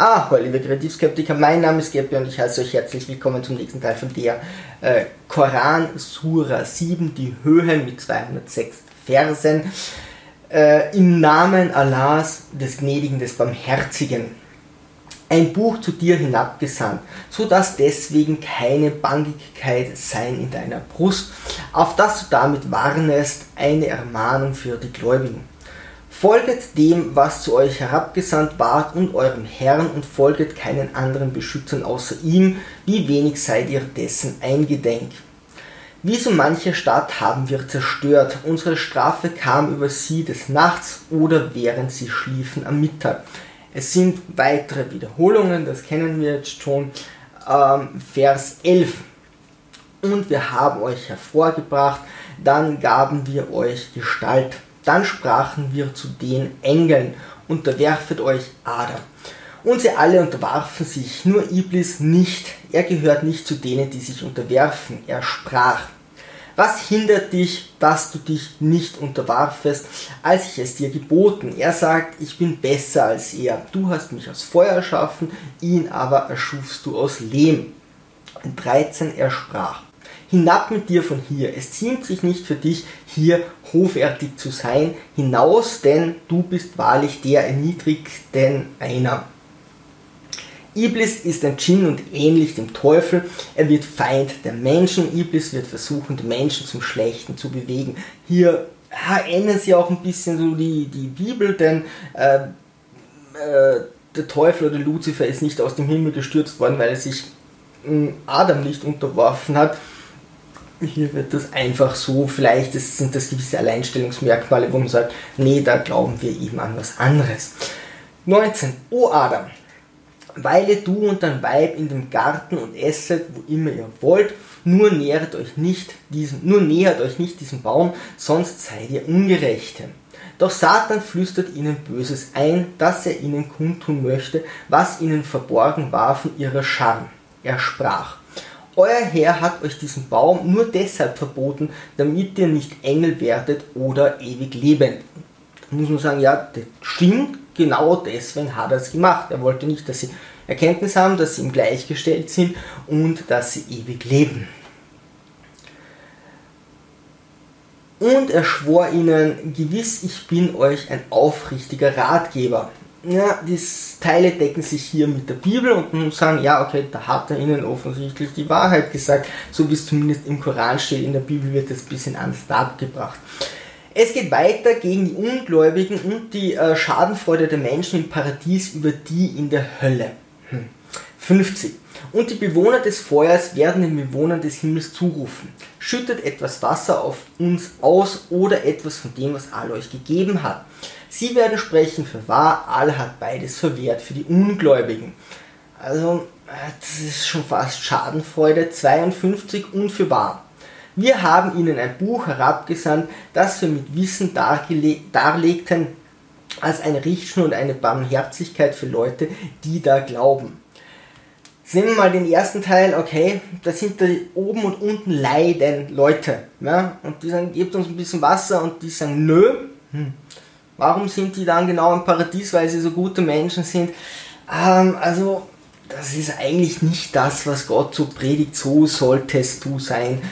Ah, hallo liebe Kreativskeptiker, mein Name ist Geppi und ich heiße euch herzlich willkommen zum nächsten Teil von der äh, Koran Sura 7, die Höhen mit 206 Versen. Äh, Im Namen Allahs, des Gnädigen, des Barmherzigen. Ein Buch zu dir hinabgesandt, so dass deswegen keine Bangigkeit sein in deiner Brust, auf dass du damit warnest, eine Ermahnung für die Gläubigen. Folget dem, was zu euch herabgesandt ward und eurem Herrn und folget keinen anderen Beschützern außer ihm, wie wenig seid ihr dessen eingedenk. Wie so manche Stadt haben wir zerstört, unsere Strafe kam über sie des Nachts oder während sie schliefen am Mittag. Es sind weitere Wiederholungen, das kennen wir jetzt schon. Ähm, Vers 11. Und wir haben euch hervorgebracht, dann gaben wir euch Gestalt dann sprachen wir zu den Engeln, unterwerfet euch Adam. Und sie alle unterwarfen sich, nur Iblis nicht. Er gehört nicht zu denen, die sich unterwerfen. Er sprach, was hindert dich, dass du dich nicht unterwarfest, als ich es dir geboten? Er sagt, ich bin besser als er. Du hast mich aus Feuer erschaffen, ihn aber erschufst du aus Lehm. 13 er sprach, hinab mit dir von hier. Es ziemt sich nicht für dich, hier hoffärtig zu sein, hinaus, denn du bist wahrlich der erniedrigten einer. Iblis ist ein Djinn und ähnlich dem Teufel. Er wird Feind der Menschen. Iblis wird versuchen, die Menschen zum Schlechten zu bewegen. Hier erinnern sie auch ein bisschen so die, die Bibel, denn äh, äh, der Teufel oder Luzifer ist nicht aus dem Himmel gestürzt worden, weil er sich äh, Adam nicht unterworfen hat, hier wird das einfach so, vielleicht sind das gewisse Alleinstellungsmerkmale, wo man sagt, nee, da glauben wir eben an was anderes. 19. O Adam, weile du und dein Weib in dem Garten und esset, wo immer ihr wollt, nur nähert euch nicht diesem, nur nähert euch nicht diesem Baum, sonst seid ihr Ungerechte. Doch Satan flüstert ihnen Böses ein, dass er ihnen kundtun möchte, was ihnen verborgen war von ihrer Scham. Er sprach, euer Herr hat euch diesen Baum nur deshalb verboten, damit ihr nicht Engel werdet oder ewig lebend. Da muss man sagen, ja, das stimmt, genau deswegen hat er es gemacht. Er wollte nicht, dass sie Erkenntnis haben, dass sie ihm gleichgestellt sind und dass sie ewig leben. Und er schwor ihnen, gewiss, ich bin euch ein aufrichtiger Ratgeber ja, die Teile decken sich hier mit der Bibel und man muss sagen, ja, okay, da hat er ihnen offensichtlich die Wahrheit gesagt, so wie es zumindest im Koran steht, in der Bibel wird das ein bisschen anders dargebracht. Es geht weiter gegen die Ungläubigen und die äh, Schadenfreude der Menschen im Paradies über die in der Hölle. Hm. 50. Und die Bewohner des Feuers werden den Bewohnern des Himmels zurufen. Schüttet etwas Wasser auf uns aus oder etwas von dem, was Allah euch gegeben hat. Sie werden sprechen für wahr, Allah hat beides verwehrt für die Ungläubigen. Also, das ist schon fast Schadenfreude 52 und für wahr. Wir haben ihnen ein Buch herabgesandt, das wir mit Wissen darlegten, als eine Richtschnur und eine Barmherzigkeit für Leute, die da glauben. Nehmen wir mal den ersten Teil, okay, da sind da oben und unten leiden Leute. Ja? Und die sagen, gebt uns ein bisschen Wasser und die sagen, nö. Hm. Warum sind die dann genau im Paradies, weil sie so gute Menschen sind? Ähm, also, das ist eigentlich nicht das, was Gott so predigt, so solltest du sein.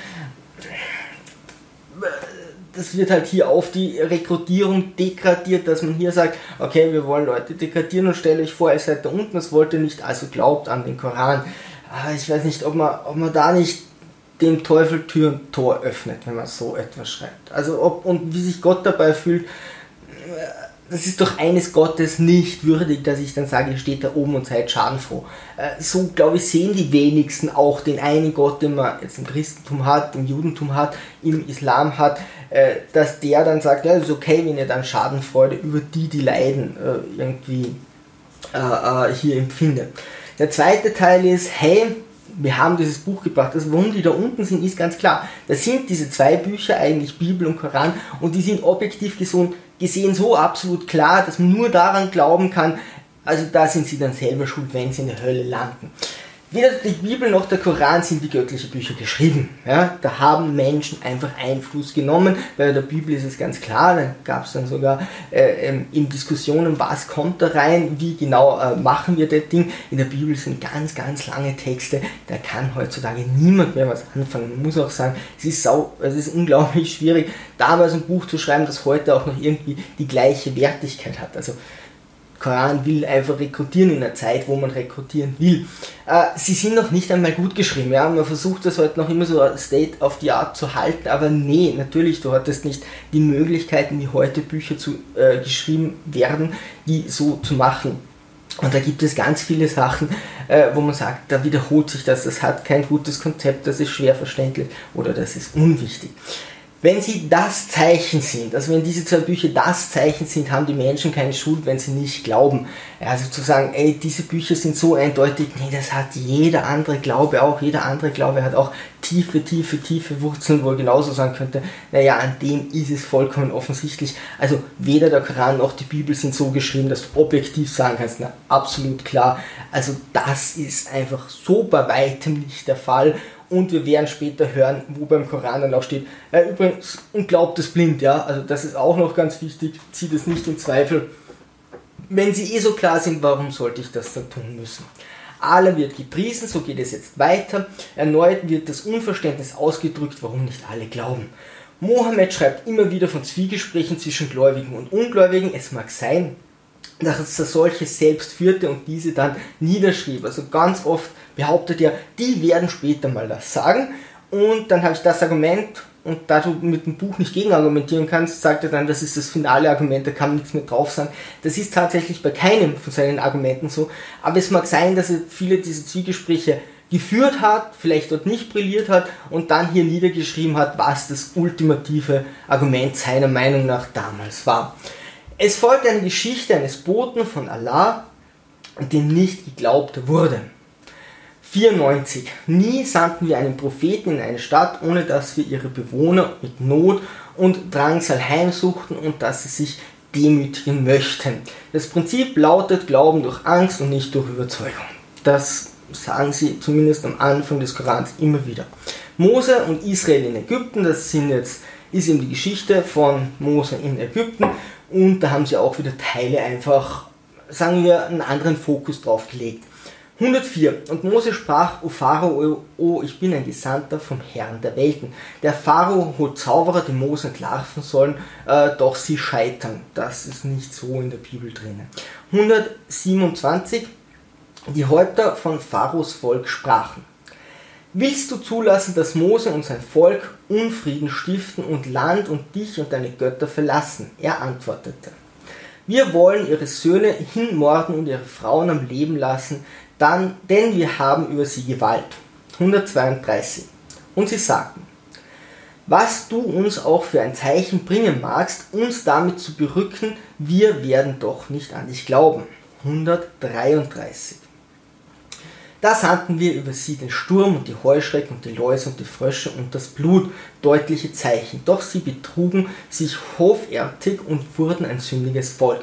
Das wird halt hier auf die Rekrutierung degradiert, dass man hier sagt, okay, wir wollen Leute degradieren und stelle euch vor, ihr seid da unten, das wollt ihr nicht, also glaubt an den Koran. Ah, ich weiß nicht, ob man, ob man da nicht dem Teufel Tür und Tor öffnet, wenn man so etwas schreibt. Also ob und wie sich Gott dabei fühlt, das ist doch eines Gottes nicht würdig, dass ich dann sage, ihr steht da oben und seid schadenfroh. Äh, so, glaube ich, sehen die wenigsten auch den einen Gott, den man jetzt im Christentum hat, im Judentum hat, im Islam hat, äh, dass der dann sagt, ja, ist okay, wenn ihr dann Schadenfreude über die, die leiden, äh, irgendwie hier empfindet. Der zweite Teil ist, hey, wir haben dieses Buch gebracht. Also warum die da unten sind, ist ganz klar. Das sind diese zwei Bücher, eigentlich Bibel und Koran, und die sind objektiv gesund, gesehen so absolut klar, dass man nur daran glauben kann, also da sind sie dann selber schuld, wenn sie in der Hölle landen. Weder die Bibel noch der Koran sind wie göttliche Bücher geschrieben. Ja, da haben Menschen einfach Einfluss genommen. Bei der Bibel ist es ganz klar, da gab es dann sogar äh, ähm, in Diskussionen, was kommt da rein, wie genau äh, machen wir das Ding. In der Bibel sind ganz, ganz lange Texte, da kann heutzutage niemand mehr was anfangen. Man muss auch sagen, es ist, sau, es ist unglaublich schwierig, damals ein Buch zu schreiben, das heute auch noch irgendwie die gleiche Wertigkeit hat. Also Koran will einfach rekrutieren in einer Zeit, wo man rekrutieren will. Äh, sie sind noch nicht einmal gut geschrieben. Ja? Man versucht das heute noch immer so State of the Art zu halten, aber nee, natürlich, du hattest nicht die Möglichkeiten, wie heute Bücher zu, äh, geschrieben werden, die so zu machen. Und da gibt es ganz viele Sachen, äh, wo man sagt, da wiederholt sich das, das hat kein gutes Konzept, das ist schwer verständlich oder das ist unwichtig. Wenn sie das Zeichen sind, also wenn diese zwei Bücher das Zeichen sind, haben die Menschen keine Schuld, wenn sie nicht glauben. Also zu sagen, ey, diese Bücher sind so eindeutig, nee, das hat jeder andere Glaube auch. Jeder andere Glaube hat auch tiefe, tiefe, tiefe Wurzeln, wo er genauso sagen könnte, naja, an dem ist es vollkommen offensichtlich. Also weder der Koran noch die Bibel sind so geschrieben, dass du objektiv sagen kannst, na, absolut klar. Also das ist einfach so bei weitem nicht der Fall und wir werden später hören, wo beim Koran dann auch steht, äh, übrigens, und glaubt es blind, ja, also das ist auch noch ganz wichtig, zieht es nicht in Zweifel. Wenn sie eh so klar sind, warum sollte ich das dann tun müssen? Allah wird gepriesen, so geht es jetzt weiter. Erneut wird das Unverständnis ausgedrückt, warum nicht alle glauben. Mohammed schreibt immer wieder von Zwiegesprächen zwischen Gläubigen und Ungläubigen. Es mag sein, dass er solche selbst führte und diese dann niederschrieb. Also ganz oft behauptet er, die werden später mal das sagen. Und dann habe ich das Argument, und da du mit dem Buch nicht gegenargumentieren kannst, sagt er dann, das ist das finale Argument, da kann nichts mehr drauf sagen. Das ist tatsächlich bei keinem von seinen Argumenten so. Aber es mag sein, dass er viele dieser Zwiegespräche geführt hat, vielleicht dort nicht brilliert hat und dann hier niedergeschrieben hat, was das ultimative Argument seiner Meinung nach damals war. Es folgt eine Geschichte eines Boten von Allah, dem nicht geglaubt wurde. 94. Nie sandten wir einen Propheten in eine Stadt, ohne dass wir ihre Bewohner mit Not und Drangsal heimsuchten und dass sie sich demütigen möchten. Das Prinzip lautet Glauben durch Angst und nicht durch Überzeugung. Das sagen sie zumindest am Anfang des Korans immer wieder. Mose und Israel in Ägypten, das sind jetzt, ist eben die Geschichte von Mose in Ägypten und da haben sie auch wieder Teile einfach, sagen wir, einen anderen Fokus drauf gelegt. 104. Und Mose sprach, O Pharao, o, ich bin ein Gesandter vom Herrn der Welten. Der Pharao holt Zauberer, die Mose entlarven sollen, äh, doch sie scheitern. Das ist nicht so in der Bibel drin. 127. Die Häupter von Pharaos Volk sprachen. Willst du zulassen, dass Mose und sein Volk Unfrieden stiften und Land und dich und deine Götter verlassen? Er antwortete. Wir wollen ihre Söhne hinmorden und ihre Frauen am Leben lassen, dann, denn wir haben über sie Gewalt. 132. Und sie sagten, was du uns auch für ein Zeichen bringen magst, uns damit zu berücken, wir werden doch nicht an dich glauben. 133. Da sandten wir über sie den Sturm und die Heuschrecken und die Läuse und die Frösche und das Blut, deutliche Zeichen. Doch sie betrugen sich hoffärtig und wurden ein sündiges Volk.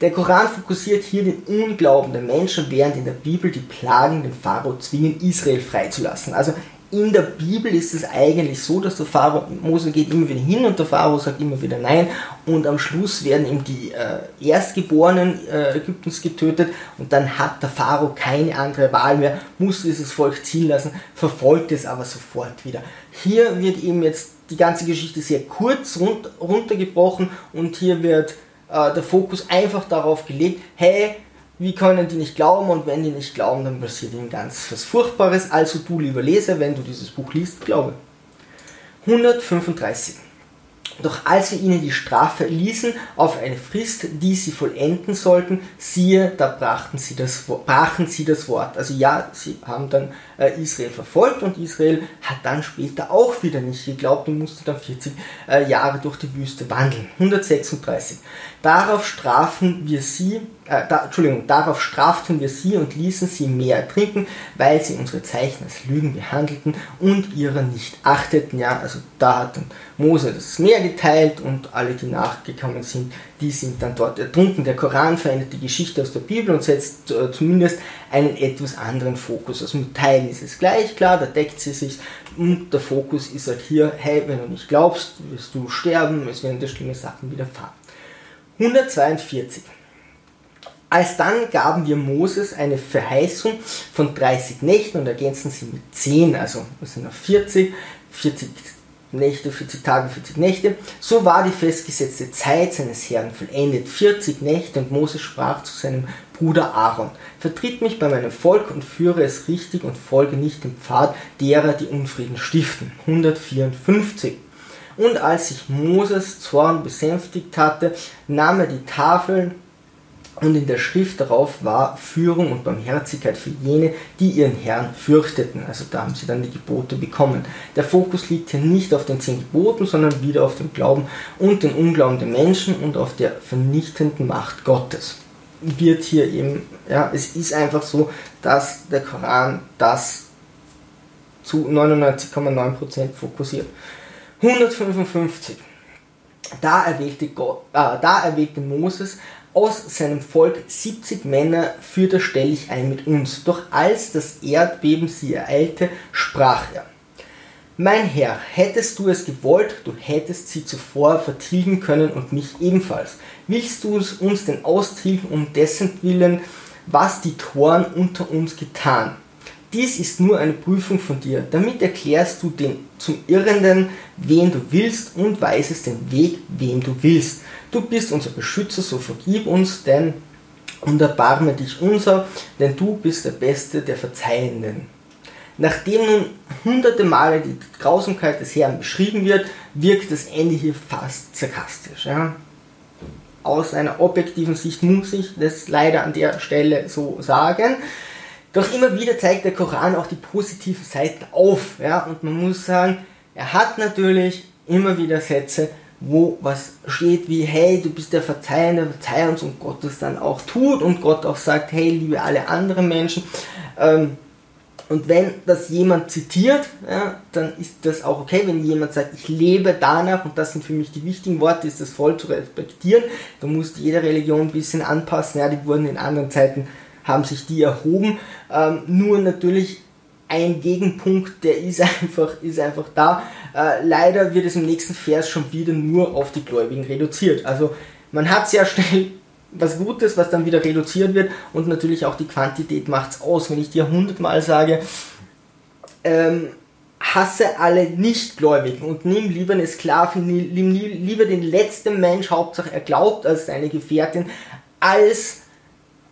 Der Koran fokussiert hier den Unglauben der Menschen, während in der Bibel die Plagen den Pharao zwingen, Israel freizulassen. Also in der Bibel ist es eigentlich so, dass der Pharao, Mose geht immer wieder hin und der Pharao sagt immer wieder nein und am Schluss werden ihm die äh, Erstgeborenen äh, Ägyptens getötet und dann hat der Pharao keine andere Wahl mehr, muss dieses Volk ziehen lassen, verfolgt es aber sofort wieder. Hier wird eben jetzt die ganze Geschichte sehr kurz run runtergebrochen und hier wird äh, der Fokus einfach darauf gelegt, hey, wie können die nicht glauben und wenn die nicht glauben, dann passiert ihnen ganz was Furchtbares. Also du, lieber Leser, wenn du dieses Buch liest, glaube. 135. Doch als wir ihnen die Strafe ließen auf eine Frist, die sie vollenden sollten, siehe, da brachten sie das, brachen sie das Wort. Also ja, sie haben dann äh, Israel verfolgt und Israel hat dann später auch wieder nicht geglaubt und musste dann 40 äh, Jahre durch die Wüste wandeln. 136. Darauf strafen wir sie äh, da, Entschuldigung, darauf straften wir sie und ließen sie mehr trinken, weil sie unsere Zeichen als Lügen behandelten und ihre nicht achteten. Ja, also da hat dann Mose das Meer geteilt und alle, die nachgekommen sind, die sind dann dort ertrunken. Der Koran verändert die Geschichte aus der Bibel und setzt äh, zumindest einen etwas anderen Fokus. Also mit Teilen ist es gleich klar, da deckt sie sich und der Fokus ist halt hier, hey, wenn du nicht glaubst, wirst du sterben, es werden dir schlimme Sachen widerfahren. 142. Alsdann gaben wir Moses eine Verheißung von 30 Nächten und ergänzen sie mit 10, also das sind noch 40, 40 Nächte, 40 Tage, 40 Nächte. So war die festgesetzte Zeit seines Herrn vollendet, 40 Nächte, und Moses sprach zu seinem Bruder Aaron, vertritt mich bei meinem Volk und führe es richtig und folge nicht dem Pfad derer, die Unfrieden stiften. 154. Und als sich Moses Zorn besänftigt hatte, nahm er die Tafeln und in der Schrift darauf war Führung und Barmherzigkeit für jene, die ihren Herrn fürchteten. Also da haben sie dann die Gebote bekommen. Der Fokus liegt hier nicht auf den zehn Geboten, sondern wieder auf dem Glauben und den Unglauben der Menschen und auf der vernichtenden Macht Gottes. Wird hier eben, ja, es ist einfach so, dass der Koran das zu 99,9% fokussiert. 155. Da erwählte, Gott, äh, da erwählte Moses aus seinem Volk 70 Männer führte stell ich ein mit uns. Doch als das Erdbeben sie ereilte, sprach er. Mein Herr, hättest du es gewollt, du hättest sie zuvor vertilgen können und mich ebenfalls. Willst du uns denn austilgen um dessen Willen, was die Toren unter uns getan? Dies ist nur eine Prüfung von dir. Damit erklärst du den zum Irrenden, wen du willst und weisest den Weg, wem du willst. Du bist unser Beschützer, so vergib uns, denn und erbarme dich unser, denn du bist der Beste der Verzeihenden. Nachdem nun hunderte Male die Grausamkeit des Herrn beschrieben wird, wirkt das Ende hier fast sarkastisch. Ja? Aus einer objektiven Sicht muss ich das leider an der Stelle so sagen. Doch immer wieder zeigt der Koran auch die positiven Seiten auf. Ja? Und man muss sagen, er hat natürlich immer wieder Sätze, wo was steht wie, hey, du bist der Verzeihende, verzeih uns und Gott das dann auch tut und Gott auch sagt, hey, liebe alle anderen Menschen. Ähm, und wenn das jemand zitiert, ja, dann ist das auch okay. Wenn jemand sagt, ich lebe danach, und das sind für mich die wichtigen Worte, ist das voll zu respektieren. Da muss jede Religion ein bisschen anpassen. Ja, die wurden in anderen Zeiten, haben sich die erhoben. Ähm, nur natürlich ein Gegenpunkt, der ist einfach, ist einfach da. Äh, leider wird es im nächsten Vers schon wieder nur auf die Gläubigen reduziert. Also man hat sehr schnell was Gutes, was dann wieder reduziert wird und natürlich auch die Quantität macht es aus. Wenn ich dir hundertmal sage, ähm, hasse alle Nichtgläubigen und nimm lieber eine Sklavin, nimm lieber den letzten Mensch, Hauptsache er glaubt als deine Gefährtin, als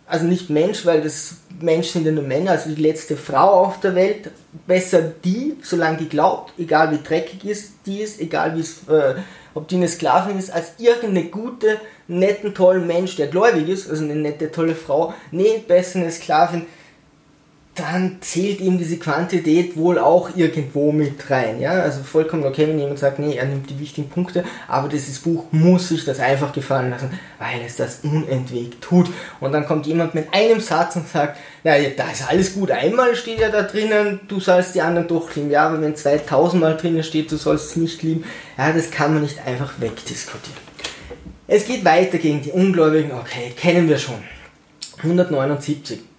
also nicht Mensch, weil das Mensch sind ja nur Männer, also die letzte Frau auf der Welt, besser die, solange die glaubt, egal wie dreckig ist, die ist, egal äh, ob die eine Sklavin ist, als irgendeine gute, netten, tollen Mensch, der gläubig ist, also eine nette, tolle Frau, nee, besser eine Sklavin, dann zählt ihm diese Quantität wohl auch irgendwo mit rein. Ja? Also vollkommen okay, wenn jemand sagt, nee, er nimmt die wichtigen Punkte, aber dieses Buch muss sich das einfach gefallen lassen, weil es das unentwegt tut. Und dann kommt jemand mit einem Satz und sagt, naja, da ist alles gut, einmal steht ja da drinnen, du sollst die anderen doch lieben. Ja, aber wenn 2000 Mal drinnen steht, du sollst es nicht lieben, ja, das kann man nicht einfach wegdiskutieren. Es geht weiter gegen die Ungläubigen, okay, kennen wir schon. 179.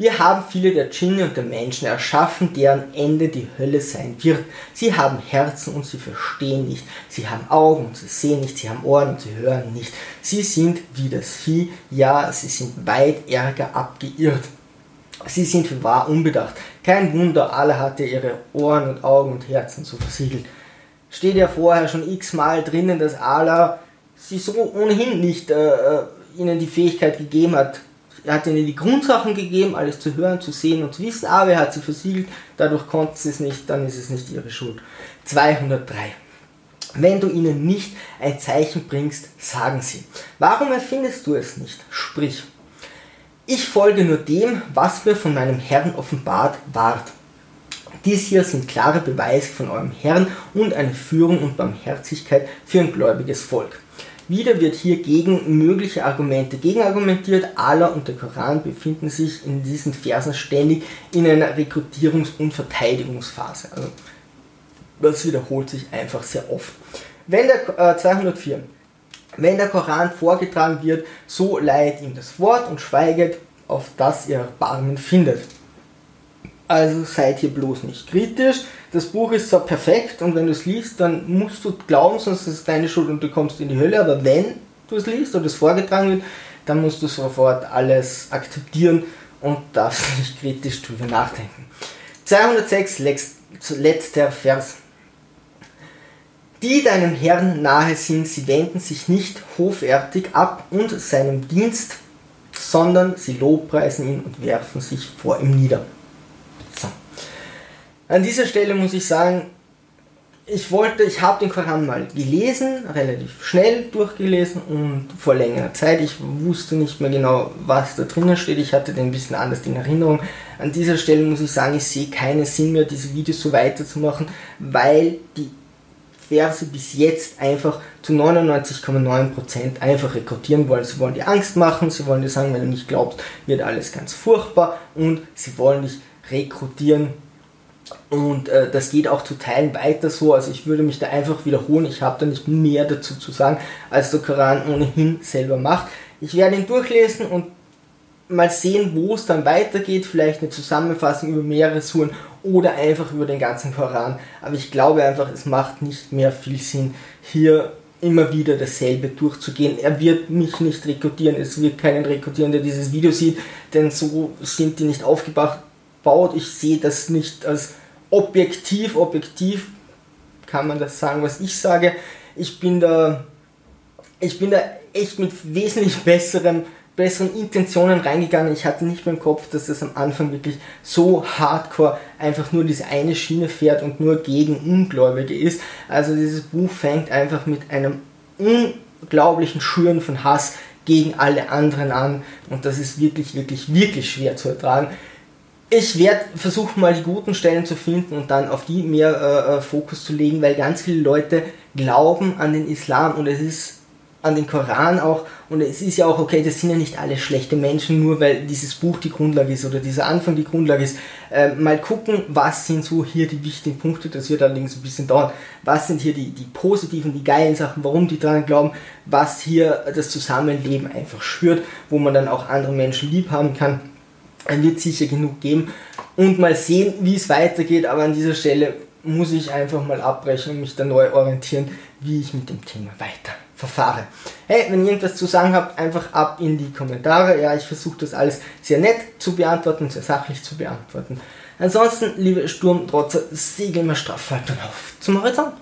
Wir haben viele der Djinne und der Menschen erschaffen, deren Ende die Hölle sein wird. Sie haben Herzen und sie verstehen nicht. Sie haben Augen und sie sehen nicht. Sie haben Ohren und sie hören nicht. Sie sind wie das Vieh. Ja, sie sind weit ärger abgeirrt. Sie sind für wahr unbedacht. Kein Wunder, alle hatte ihre Ohren und Augen und Herzen so versiegelt. Steht ja vorher schon x-mal drinnen, dass Allah sie so ohnehin nicht äh, äh ihnen die Fähigkeit gegeben hat, er hat ihnen die Grundsachen gegeben, alles zu hören, zu sehen und zu wissen, aber er hat sie versiegelt, dadurch konnten sie es nicht, dann ist es nicht ihre Schuld. 203. Wenn du ihnen nicht ein Zeichen bringst, sagen sie. Warum erfindest du es nicht? Sprich. Ich folge nur dem, was mir von meinem Herrn offenbart ward. Dies hier sind klare Beweise von eurem Herrn und eine Führung und Barmherzigkeit für ein gläubiges Volk. Wieder wird hier gegen mögliche Argumente gegenargumentiert. Allah und der Koran befinden sich in diesen Versen ständig in einer Rekrutierungs- und Verteidigungsphase. Also, das wiederholt sich einfach sehr oft. Wenn der äh, 204 wenn der Koran vorgetragen wird, so leiht ihm das Wort und schweiget, auf das ihr Erbarmen findet. Also seid hier bloß nicht kritisch. Das Buch ist zwar perfekt und wenn du es liest, dann musst du glauben, sonst ist es deine Schuld und du kommst in die Hölle. Aber wenn du es liest oder es vorgetragen wird, dann musst du sofort alles akzeptieren und darfst nicht kritisch drüber nachdenken. 206, letzter Vers. Die deinem Herrn nahe sind, sie wenden sich nicht hoffärtig ab und seinem Dienst, sondern sie lobpreisen ihn und werfen sich vor ihm nieder. An dieser Stelle muss ich sagen, ich wollte, ich habe den Koran mal gelesen, relativ schnell durchgelesen und vor längerer Zeit. Ich wusste nicht mehr genau, was da drinnen steht. Ich hatte den ein bisschen anders in Erinnerung. An dieser Stelle muss ich sagen, ich sehe keinen Sinn mehr, diese Videos so weiterzumachen, weil die Verse bis jetzt einfach zu 99,9% einfach rekrutieren wollen. Sie wollen dir Angst machen, sie wollen dir sagen, wenn du nicht glaubst, wird alles ganz furchtbar und sie wollen dich rekrutieren. Und äh, das geht auch zu Teilen weiter so. Also ich würde mich da einfach wiederholen. Ich habe da nicht mehr dazu zu sagen, als der Koran ohnehin selber macht. Ich werde ihn durchlesen und mal sehen, wo es dann weitergeht. Vielleicht eine Zusammenfassung über mehrere Suren oder einfach über den ganzen Koran. Aber ich glaube einfach, es macht nicht mehr viel Sinn, hier immer wieder dasselbe durchzugehen. Er wird mich nicht rekrutieren, es wird keinen rekrutieren, der dieses Video sieht, denn so sind die nicht aufgebaut. Ich sehe das nicht als objektiv. Objektiv kann man das sagen, was ich sage. Ich bin da, ich bin da echt mit wesentlich besserem besseren Intentionen reingegangen. Ich hatte nicht mehr im Kopf, dass das am Anfang wirklich so hardcore einfach nur diese eine Schiene fährt und nur gegen Ungläubige ist. Also dieses Buch fängt einfach mit einem unglaublichen Schüren von Hass gegen alle anderen an und das ist wirklich, wirklich, wirklich schwer zu ertragen. Ich werde versuchen mal die guten Stellen zu finden und dann auf die mehr äh, äh Fokus zu legen, weil ganz viele Leute glauben an den Islam und es ist an den Koran auch. Und es ist ja auch okay, das sind ja nicht alle schlechte Menschen, nur weil dieses Buch die Grundlage ist oder dieser Anfang die Grundlage ist. Äh, mal gucken, was sind so hier die wichtigen Punkte, das wird allerdings ein bisschen dauern. Was sind hier die, die positiven, die geilen Sachen, warum die dran glauben, was hier das Zusammenleben einfach schürt, wo man dann auch andere Menschen lieb haben kann. Es wird sicher genug geben. Und mal sehen, wie es weitergeht, aber an dieser Stelle muss ich einfach mal abbrechen und mich dann neu orientieren, wie ich mit dem Thema weiter verfahre. Hey, wenn ihr irgendwas zu sagen habt, einfach ab in die Kommentare. Ja, ich versuche das alles sehr nett zu beantworten, sehr sachlich zu beantworten. Ansonsten, liebe Sturmtrotzer, segeln wir straff weiter auf zum Horizont.